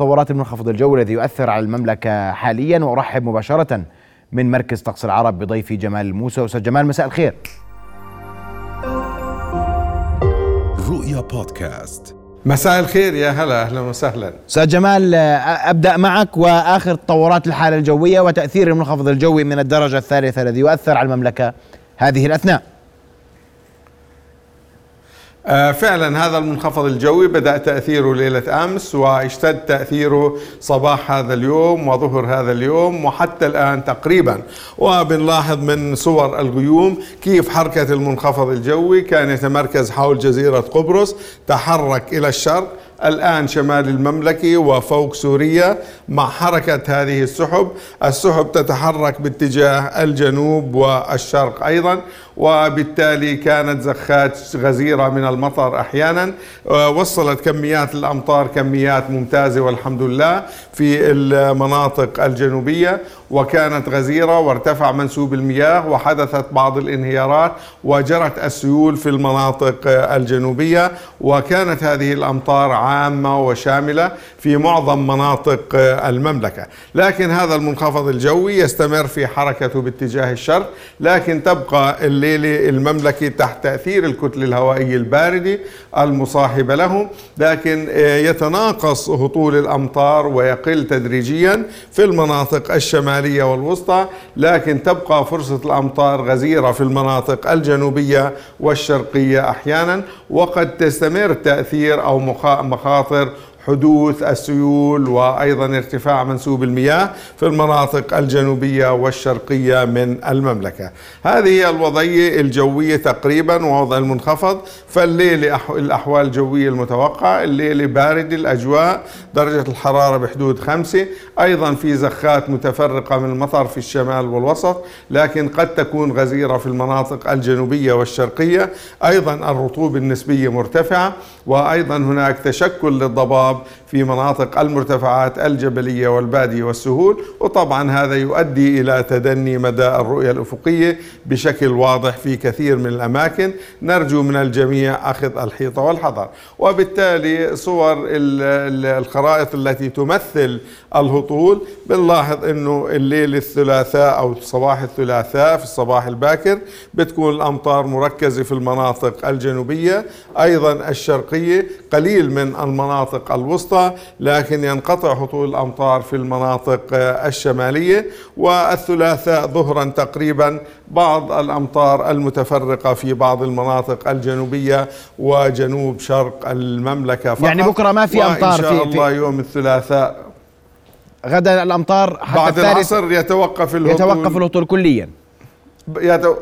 تطورات المنخفض الجوي الذي يؤثر على المملكة حاليا. وأرحب مباشرة من مركز طقس العرب بضيفي جمال الموسى أستاذ جمال مساء الخير. رؤيا بودكاست. مساء الخير يا هلا أهلا وسهلا. أستاذ جمال أبدأ معك وآخر تطورات الحالة الجوية وتأثير المنخفض الجوي من الدرجة الثالثة الذي يؤثر على المملكة هذه الأثناء. آه، فعلا هذا المنخفض الجوي بدأ تأثيره ليلة أمس واشتد تأثيره صباح هذا اليوم وظهر هذا اليوم وحتى الآن تقريبا. وبنلاحظ من صور الغيوم كيف حركة المنخفض الجوي كان يتمركز حول جزيرة قبرص تحرك إلى الشرق الآن شمال المملكة وفوق سوريا مع حركة هذه السحب. السحب تتحرك باتجاه الجنوب والشرق أيضا وبالتالي كانت زخات غزيرة من المطر أحيانا. وصلت كميات الأمطار كميات ممتازة والحمد لله في المناطق الجنوبية. وكانت غزيرة وارتفع منسوب المياه وحدثت بعض الانهيارات وجرت السيول في المناطق الجنوبية وكانت هذه الأمطار عامة وشاملة في معظم مناطق المملكة. لكن هذا المنخفض الجوي يستمر في حركته باتجاه الشرق لكن تبقى الليلة المملكة تحت تأثير الكتلة الهوائية الباردة المصاحبة له لكن يتناقص هطول الأمطار ويقل تدريجيا في المناطق الشمالية والوسطى لكن تبقى فرصة الأمطار غزيرة في المناطق الجنوبية والشرقية أحيانا وقد تستمر تأثير أو مخاطر حدوث السيول وأيضا ارتفاع منسوب المياه في المناطق الجنوبية والشرقية من المملكة. هذه هي الوضعية الجوية تقريبا ووضع المنخفض فالليله الأحوال الجوية المتوقعة، الليلة بارده الأجواء، درجة الحرارة بحدود خمسة، أيضا في زخات متفرقة من المطر في الشمال والوسط، لكن قد تكون غزيرة في المناطق الجنوبية والشرقية، أيضا الرطوبة النسبية مرتفعة، وأيضا هناك تشكل للضباب الضباب في مناطق المرتفعات الجبلية والبادية والسهول وطبعا هذا يؤدي إلى تدني مدى الرؤية الأفقية بشكل واضح في كثير من الأماكن. نرجو من الجميع أخذ الحيطة والحذر. وبالتالي صور الخرائط التي تمثل الهطول بنلاحظ أنه الليل الثلاثاء أو صباح الثلاثاء في الصباح الباكر بتكون الأمطار مركزة في المناطق الجنوبية. أيضا الشرقية قليل من المناطق الوسطى لكن ينقطع هطول الأمطار في المناطق الشمالية والثلاثاء ظهرا تقريبا بعض الأمطار المتفرقة في بعض المناطق الجنوبية وجنوب شرق المملكة فقط. يعني بكرة ما في أمطار إن شاء الله يوم الثلاثاء. غدا الأمطار حتى بعد العصر يتوقف الهطول. يتوقف الهطول كليا. يتو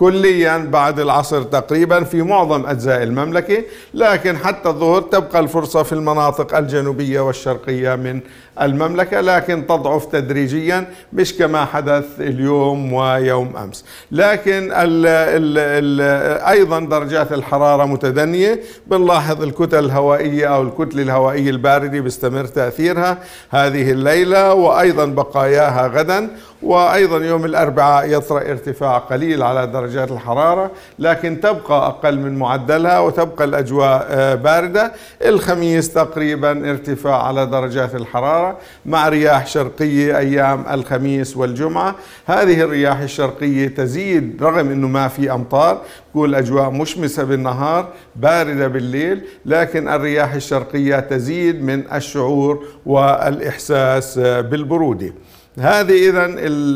كليا بعد العصر تقريبا في معظم أجزاء المملكة لكن حتى الظهر تبقى الفرصة في المناطق الجنوبية والشرقية من المملكة لكن تضعف تدريجيا مش كما حدث اليوم ويوم أمس. لكن ال ال ال أيضا درجات الحرارة متدنية. بنلاحظ الكتل الهوائية أو الكتله الهوائيه الباردة بيستمر تأثيرها هذه الليلة وأيضا بقاياها غدا. وأيضا يوم الأربعاء يطرأ ارتفاع قليل على درجات الحرارة لكن تبقى أقل من معدلها وتبقى الأجواء آه، باردة. الخميس تقريبا ارتفاع على درجات الحراره مع رياح شرقية أيام الخميس والجمعة. هذه الرياح الشرقية تزيد رغم إنه ما في أمطار تكون الاجواء مشمسة بالنهار باردة بالليل لكن الرياح الشرقية تزيد من الشعور والإحساس آه، بالبرودة. هذه اذا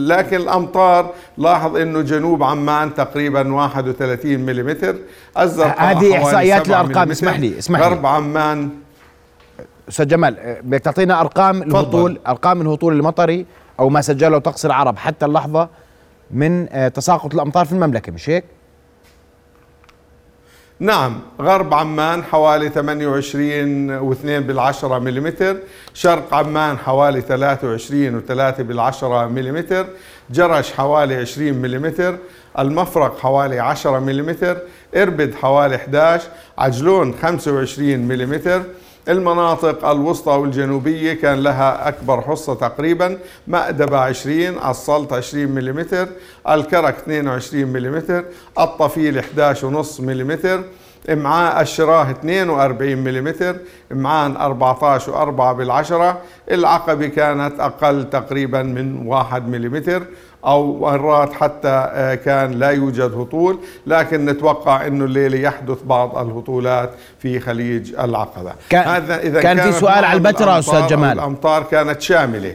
لكن الأمطار لاحظ إنه جنوب عمان تقريبا 31 ملم هذه إحصائيات الأرقام اسمح لي اسمح لي. غرب عمان أستاذ جمال بدك تعطينا أرقام الهطول أرقام الهطول المطري أو ما سجله طقس العرب حتى اللحظة من آه، تساقط الأمطار في المملكة مش هيك؟ نعم غرب عمان حوالي 28 و2 بالعشرة ملم شرق عمان حوالي 23 و3 بالعشرة ملم جرش حوالي 20 ملم المفرق حوالي 10 ملم إربد حوالي 11 عجلون 25 ملم المناطق الوسطى والجنوبية كان لها أكبر حصة تقريبا مأدبة 20 السلط 20 ملم الكرك 22 ملم الطفيل 11.5 ملم إمعاء الشراه 42 ملم إمعان 14 و4 بالعشرة العقبة كانت أقل تقريبا من 1 ملم أو مرات حتى آه، كان لا يوجد هطول لكن نتوقع إنه الليلة يحدث بعض الهطولات في خليج العقبة. كان هذا إذا كان في سؤال على البتراء أستاذ جمال. الأمطار كانت شاملة.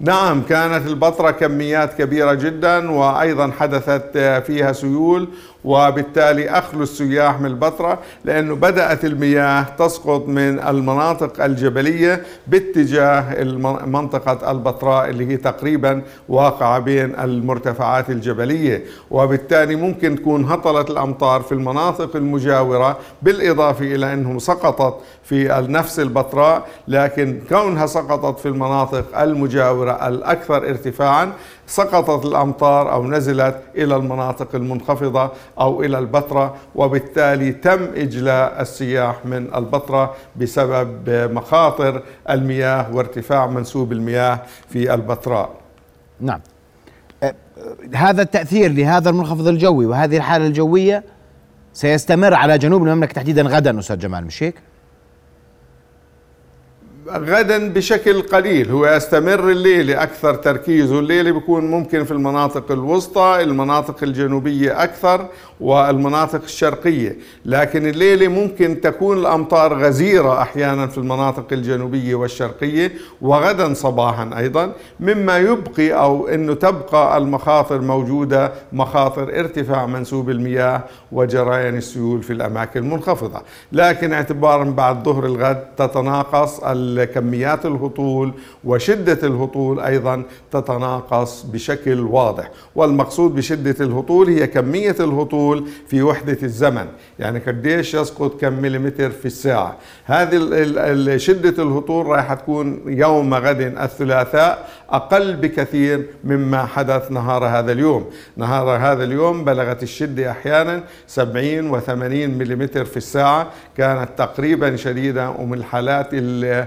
نعم كانت البطرة كميات كبيرة جدا وأيضا حدثت آه، فيها سيول وبالتالي أخلوا السياح من البتراء لأنه بدأت المياه تسقط من المناطق الجبلية باتجاه منطقة البتراء اللي هي تقريبا واقعة بين المرتفعات الجبلية. وبالتالي ممكن تكون هطلت الأمطار في المناطق المجاورة بالإضافة إلى أنه سقطت في نفس البتراء لكن كونها سقطت في المناطق المجاورة الأكثر ارتفاعا سقطت الأمطار أو نزلت إلى المناطق المنخفضة أو إلى البتراء وبالتالي تم إجلاء السياح من البتراء بسبب مخاطر المياه وارتفاع منسوب المياه في البتراء. نعم. أه، هذا التأثير لهذا المنخفض الجوي وهذه الحالة الجوية سيستمر على جنوب المملكة تحديدا غدا أستاذ جمال مش هيك؟ غدا بشكل قليل. هو يستمر الليلة أكثر تركيزه الليلة بيكون ممكن في المناطق الوسطى المناطق الجنوبية أكثر والمناطق الشرقية. لكن الليلة ممكن تكون الأمطار غزيرة أحيانا في المناطق الجنوبية والشرقية وغدا صباحا أيضا. مما يبقي أو أنه تبقى المخاطر موجودة مخاطر ارتفاع منسوب المياه وجريان السيول في الأماكن المنخفضة. لكن اعتبارا بعد ظهر الغد تتناقص كميات الهطول وشدة الهطول أيضا تتناقص بشكل واضح. والمقصود بشدة الهطول هي كمية الهطول في وحدة الزمن. يعني قديش يسقط كم مليمتر في الساعة. هذه شدة الهطول راح تكون يوم غد الثلاثاء أقل بكثير مما حدث نهار هذا اليوم. نهار هذا اليوم بلغت الشدة أحيانا 70 و 80 ملم في الساعة. كانت تقريبا شديدة ومن الحالات اللي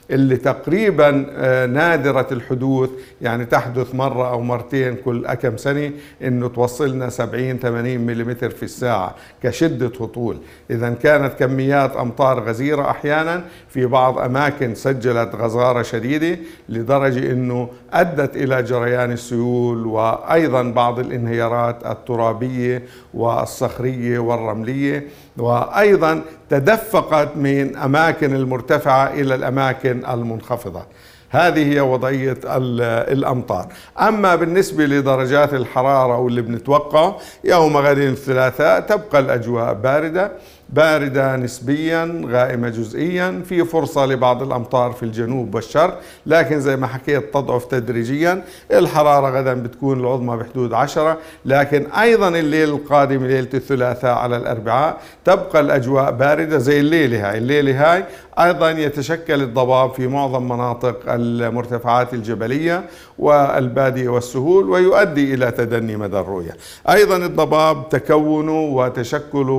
اللي تقريبا آه، نادرة الحدوث يعني تحدث مرة أو مرتين كل كم سنة إنه توصلنا 70 80 ملم في الساعة كشدة هطول. إذا كانت كميات أمطار غزيرة أحيانا في بعض أماكن سجلت غزارة شديدة لدرجة إنه أدت إلى جريان السيول وأيضا بعض الانهيارات الترابية والصخرية والرملية. وأيضا تدفقت من أماكن المرتفعة إلى الأماكن المنخفضة. هذه هي وضعية الأمطار. أما بالنسبة لدرجات الحرارة واللي بنتوقع يوم غد الثلاثاء تبقى الأجواء باردة باردة نسبيا غائمة جزئيا في فرصة لبعض الأمطار في الجنوب والشرق. لكن زي ما حكيت تضعف تدريجيا. الحرارة غدا بتكون العظمى بحدود عشرة. لكن أيضا الليل القادم ليلة الثلاثاء على الأربعاء تبقى الأجواء باردة زي الليلة هاي. الليلة هاي أيضا يتشكل الضباب في معظم مناطق المرتفعات الجبلية والبادية والسهول ويؤدي إلى تدني مدى الرؤية. أيضا الضباب تكونه وتشكله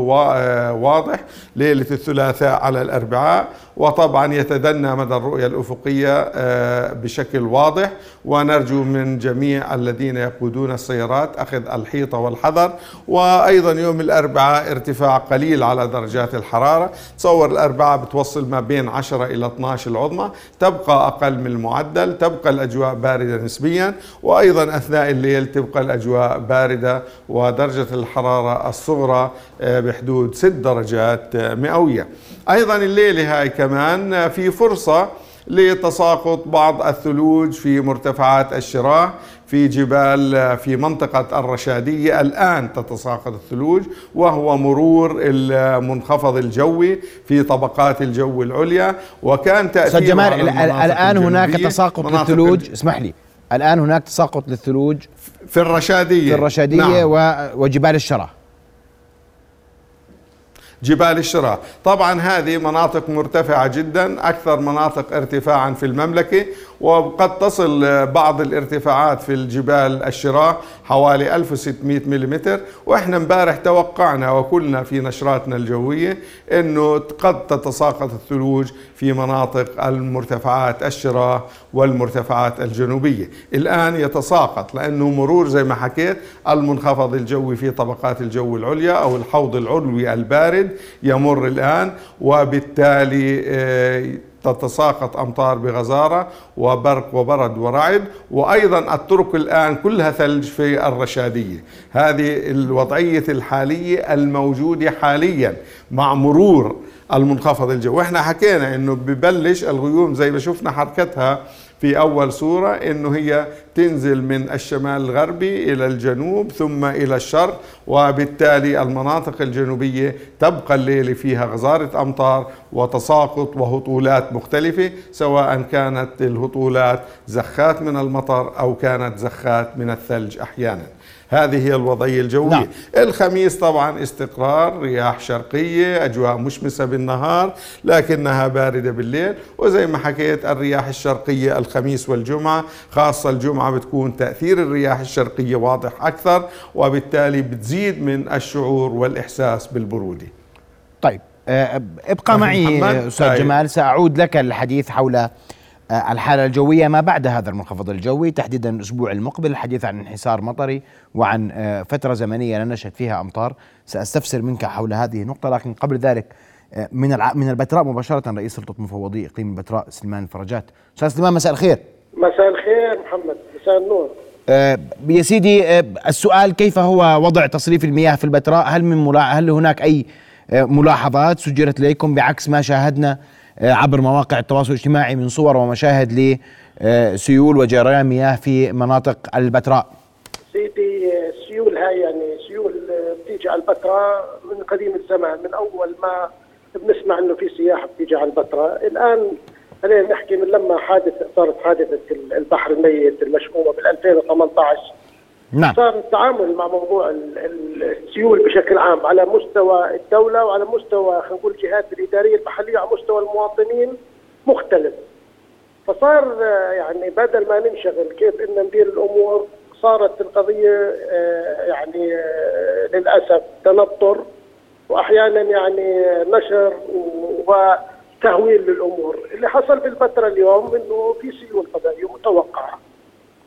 واضح ليلة الثلاثاء على الأربعاء وطبعا يتدنى مدى الرؤية الأفقية آه، بشكل واضح. ونرجو من جميع الذين يقودون السيارات أخذ الحيطة والحذر. وأيضا يوم الأربعاء ارتفاع قليل على درجات الحرارة. تصور الأربعاء بتوصل ما بين 10 إلى 12 العظمى تبقى أقل من المعدل تبقى الأجواء باردة نسبيا وأيضا أثناء الليل تبقى الأجواء باردة ودرجة الحرارة الصغرى آه، بحدود 6 درجات مئوية. أيضا الليلة هاي كمان في فرصة لتساقط بعض الثلوج في مرتفعات الشراء في جبال في منطقة الرشادية. الآن تتساقط الثلوج وهو مرور المنخفض الجوي في طبقات الجو العليا وكان تأثير جمال الآن هناك تساقط للثلوج. اسمح لي. الآن هناك تساقط للثلوج في الرشادية. في الرشادية نعم. وجبال الشراء. جبال الشراء. طبعا هذه مناطق مرتفعة جدا أكثر مناطق ارتفاعا في المملكة وقد تصل بعض الارتفاعات في الجبال الشراء حوالي 1600 ملم وإحنا امبارح توقعنا وكلنا في نشراتنا الجوية إنه قد تتساقط الثلوج في مناطق المرتفعات الشراء والمرتفعات الجنوبية، الآن يتساقط لأنه مرور زي ما حكيت المنخفض الجوي في طبقات الجو العليا أو الحوض العلوي البارد يمر الآن وبالتالي آه، تتساقط أمطار بغزارة وبرق وبرد ورعد وأيضا الطرق الآن كلها ثلج في الرشادية. هذه الوضعية الحالية الموجودة حاليا مع مرور المنخفض الجوي. وإحنا حكينا إنه ببلش الغيوم زي ما شفنا حركتها في أول صورة أنه هي تنزل من الشمال الغربي إلى الجنوب ثم إلى الشرق وبالتالي المناطق الجنوبية تبقى الليلة فيها غزارة أمطار وتساقط وهطولات مختلفة سواء كانت الهطولات زخات من المطر أو كانت زخات من الثلج أحيانا. هذه هي الوضعية الجوية نعم. الخميس طبعا استقرار رياح شرقية أجواء مشمسة بالنهار لكنها باردة بالليل وزي ما حكيت الرياح الشرقية الخميس والجمعة خاصة الجمعة بتكون تأثير الرياح الشرقية واضح أكثر وبالتالي بتزيد من الشعور والإحساس بالبرودة طيب آه، ابقى معي أستاذ طيب. جمال سأعود لك الحديث حول الحالة الجوية ما بعد هذا المنخفض الجوي تحديدا الأسبوع المقبل الحديث عن انحسار مطري وعن آه، فترة زمنية لا نشهد فيها أمطار. سأستفسر منك حول هذه النقطة لكن قبل ذلك آه، من من البتراء مباشرة رئيس سلطة مفوضي إقليم البتراء سليمان الفرجات أستاذ سليمان مساء الخير. مساء الخير محمد مساء النور. يا سيدي السؤال كيف هو وضع تصريف المياه في البتراء؟ هل من. هل هناك أي ملاحظات سجلت لديكم بعكس ما شاهدنا؟ آه، عبر مواقع التواصل الاجتماعي من صور ومشاهد لسيول وجريان مياه في مناطق البتراء. سيدي السيول هاي يعني سيول بتيجي على البتراء من قديم الزمان من أول ما بنسمع إنه في سياحه بتيجي على البتراء. الآن خلينا نحكي من لما حادث صارت حادثة البحر الميت المشؤومه بال 2018 نعم. صار التعامل مع موضوع السيول بشكل عام على مستوى الدولة وعلى مستوى خلينا نقول الجهات الإدارية المحليه وعلى مستوى المواطنين مختلف. فصار يعني بدل ما ننشغل كيف إن ندير الأمور صارت القضية آه، يعني آه، للأسف تنطر وأحيانا يعني نشر وتهويل للأمور. اللي حصل في الفترة اليوم إنه في سيول قضائية متوقعة.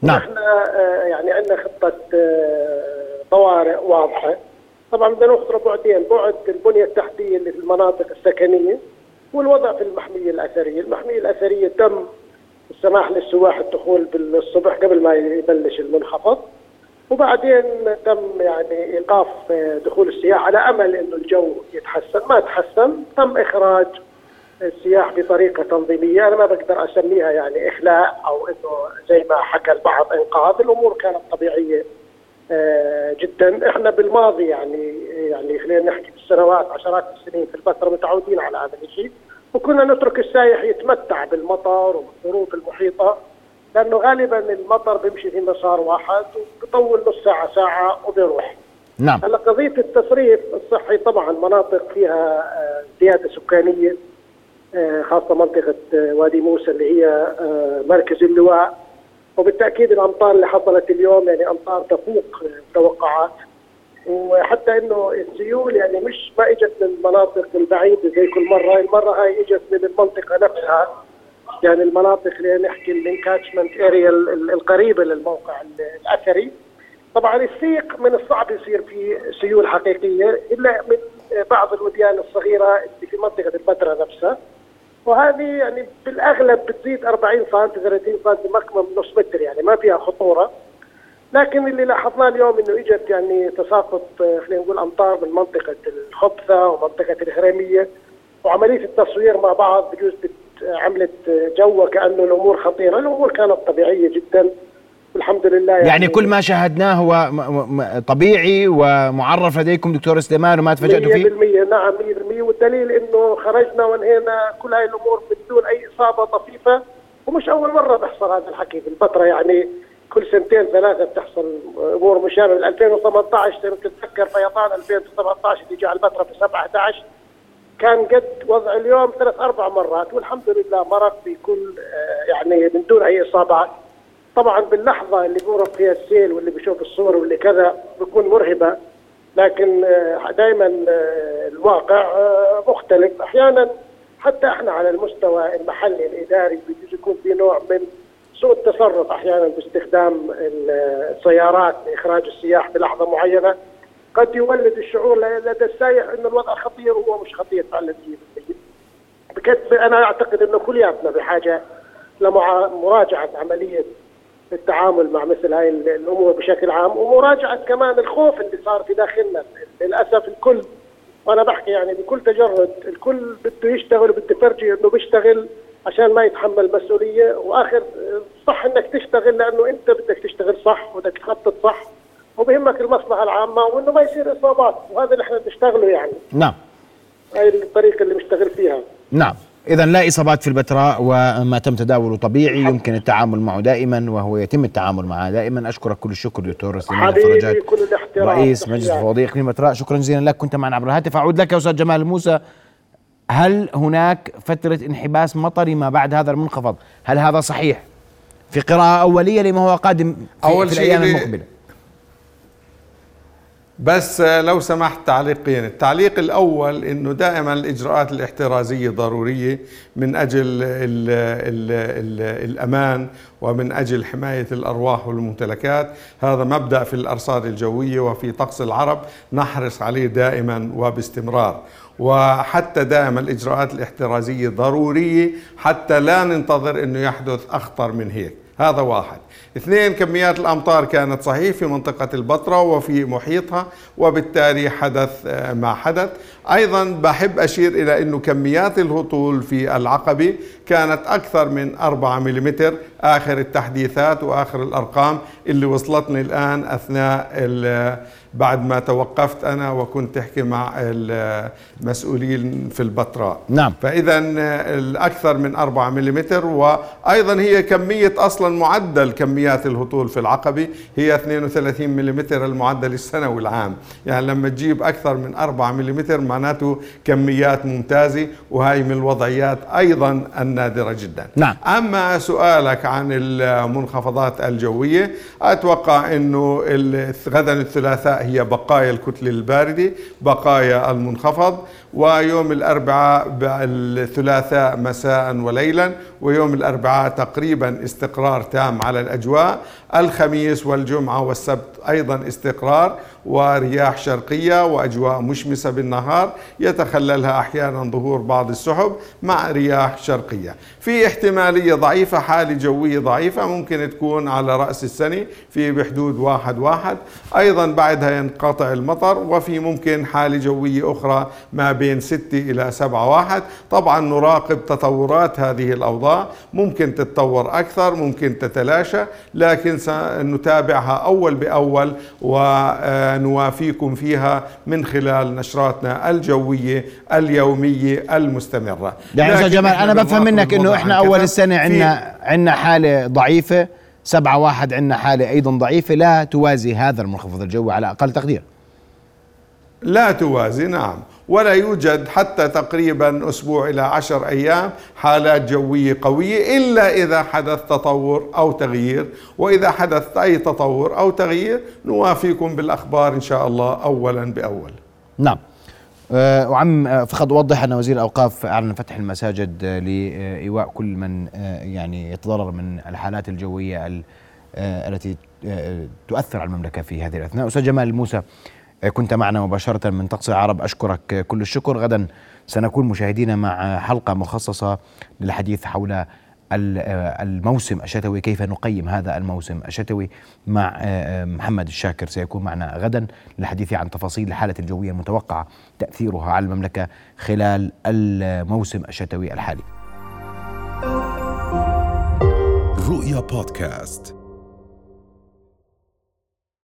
نعم. إحنا آه، يعني عندنا خطة آه، طوارئ واضحة. طبعا بدنا ناخذ بعدين بعد البنية التحتية اللي في المناطق السكنية والوضع في المحمية الأثرية، المحمية الأثرية تم السماح للسواح الدخول بالصبح قبل ما يبلش المنخفض. وبعدين تم يعني إيقاف آه، دخول السياح على أمل إنه الجو يتحسن، ما تحسن، تم إخراج السياح بطريقة تنظيمية أنا ما بقدر أسميها يعني إخلاء أو إنه زي ما حكى البعض إنقاذ الأمور كانت طبيعية آه، جدا. إحنا بالماضي يعني يعني خلينا نحكي بالسنوات عشرات السنين في الفترة متعودين على هذا الشيء وكنا نترك السائح يتمتع بالمطر والظروف المحيطة لأنه غالبا المطر بيمشي في مسار واحد وبيطول نص ساعة ساعة وبيروح. نعم. هلا قضية التصريف الصحي طبعا مناطق فيها آه، زيادة سكانية. خاصة منطقة آه، وادي موسى اللي هي آه، مركز اللواء. وبالتأكيد الأمطار اللي حصلت اليوم يعني أمطار تفوق التوقعات وحتى إنه السيول يعني مش ما إجت من المناطق البعيدة زي كل مرة، المرة هاي إجت من المنطقة نفسها. يعني المناطق اللي نحكي ال catchment area القريبة للموقع الأثري. طبعا السيق من الصعب يصير في سيول حقيقية إلا من بعض الوديان الصغيرة اللي في منطقة البتراء نفسها. وهذه يعني بالاغلب بتزيد 40 سم 30 سم maximum نص متر يعني ما فيها خطورة. لكن اللي لاحظناه اليوم إنه إجت يعني تساقط خلينا نقول أمطار من منطقة الخبثة ومنطقة الهرميه وعملية التصوير مع بعض بجوز عملت جو كأنه الأمور خطيرة، الأمور كانت طبيعية جدا. الحمد لله يعني, يعني كل ما شاهدناه هو طبيعي ومعرف لديكم دكتور سليمان وما تفاجأتوا فيه؟ 100% نعم 100% والدليل إنه خرجنا وانهينا كل هاي الأمور بدون أي إصابة طفيفة ومش أول مرة بيحصل هذا الحكي في الفترة. يعني كل سنتين ثلاثة بتحصل أمور مشابهة. 2018 تتذكر فيضان 2017 اللي جاء الفترة في 7 11 كان قد وضع اليوم ثلاث أربع مرات والحمد لله مرق بكل آه، يعني من دون أي اصابات طبعا باللحظة اللي بيورق فيها السيل واللي بيشوف الصور واللي كذا بيكون مرهبة لكن دائما الواقع مختلف. أحيانا حتى إحنا على المستوى المحلي الإداري بيجوز يكون في نوع من سوء التصرف أحيانا باستخدام السيارات لإخراج السياح بلحظة معينة. قد يولد الشعور لدى السائح إنه الوضع خطير وهو مش خطير فعلا. 100% بكتب أنا أعتقد إنه كلياتنا بحاجة لمراجعه عملية التعامل مع مثل هاي الأمور بشكل عام ومراجعة كمان الخوف اللي صار في داخلنا. للأسف الكل وأنا بحكي يعني بكل تجرد الكل بده يشتغل وبده يفرجي إنه بيشتغل عشان ما يتحمل مسؤولية. وآخر صح إنك تشتغل لأنه أنت بدك تشتغل صح وبدك تخطط صح وبهمك المصلحة العامة وإنه ما يصير إصابات. وهذا اللي إحنا بنشتغله يعني. نعم. هاي الطريقة اللي بنشتغل فيها. نعم. إذا لا إصابات في البتراء وما تم تداوله طبيعي يمكن التعامل معه دائما وهو يتم التعامل معه دائما. أشكرك كل الشكر دكتور سليمان فرجات كل الاحترام رئيس مجلس المفوضية إقليم البتراء. شكرا جزيلا لك كنت معنا عبر الهاتف. أعود لك يا أستاذ جمال الموسى هل هناك فترة انحباس مطري ما بعد هذا المنخفض؟ هل هذا صحيح؟ في قراءة أولية لما هو قادم في, أول في الأيام المقبلة. بس لو سمحت تعليقين. التعليق الأول أنه دائما الإجراءات الاحترازية ضرورية من أجل ال ال ال الأمان ومن أجل حماية الأرواح والممتلكات. هذا مبدأ في الأرصاد الجوية وفي طقس العرب نحرص عليه دائما وباستمرار. وحتى دائما الإجراءات الاحترازية ضرورية حتى لا ننتظر أنه يحدث أخطر من هيك. هذا واحد. اثنين كميات الأمطار كانت صحيح في منطقة البطرة وفي محيطها وبالتالي حدث آه، ما حدث. أيضا بحب أشير إلى أنه كميات الهطول في العقبة كانت أكثر من 4 ملم آخر التحديثات وآخر الأرقام اللي وصلتني الآن أثناء بعد ما توقفت أنا وكنت أحكي مع المسؤولين في البتراء. نعم. فإذا الأكثر من 4 ملم وأيضا هي كمية أصلا معدل كميات الهطول في العقبة هي 32 ملم المعدل السنوي العام. يعني لما تجيب أكثر من 4 ملم معناته كميات ممتازة وهي من الوضعيات أيضا النادرة جدا. نعم. أما سؤالك عن المنخفضات الجوية أتوقع أنه غدا الثلاثاء هي بقايا الكتلة الباردة بقايا المنخفض ويوم الأربعاء الثلاثاء مساء وليلا ويوم الأربعاء تقريبا استقرار تام على الأجواء. الخميس والجمعة والسبت أيضا استقرار ورياح شرقية وأجواء مشمسة بالنهار. يتخللها أحيانا ظهور بعض السحب مع رياح شرقية. في احتمالية ضعيفة حالة جوية ضعيفة ممكن تكون على رأس السنة في بحدود واحد واحد. أيضا بعدها ينقطع المطر وفي ممكن حالة جوية أخرى ما بين ستة إلى سبعة واحد. طبعا نراقب تطورات هذه الأوضاع. ممكن تتطور أكثر ممكن تتلاشى لكن سنتابعها أول بأول ونوافيكم فيها من خلال نشراتنا الجوية اليومية المستمرة. يعني أستاذ جمال أنا بفهم منك أنه إحنا أول السنة عندنا عندنا حالة ضعيفة. سبعة واحد عندنا حالة أيضا ضعيفة. لا توازي هذا المنخفض الجوي على أقل تقدير. لا توازي نعم. ولا يوجد حتى تقريبا أسبوع إلى عشر أيام حالات جوية قوية إلا إذا حدث تطور أو تغيير. وإذا حدث أي تطور أو تغيير نوافيكم بالأخبار إن شاء الله أولا بأول. نعم. أه وعم أه، فقد أوضح أن وزير الأوقاف أعلن فتح المساجد لإيواء كل من يعني يتضرر من الحالات الجوية أه، التي تؤثر على المملكة في هذه الأثناء. أستاذ جمال موسى كنت معنا مباشرة من طقس العرب أشكرك كل الشكر. غدا سنكون مشاهدينا مع حلقة مخصصة للحديث حول الموسم الشتوي. كيف نقيم هذا الموسم الشتوي مع محمد الشاكر؟ سيكون معنا غدا للحديث عن تفاصيل الحالة الجوية المتوقعة تأثيرها على المملكة خلال الموسم الشتوي الحالي. رؤيا بودكاست.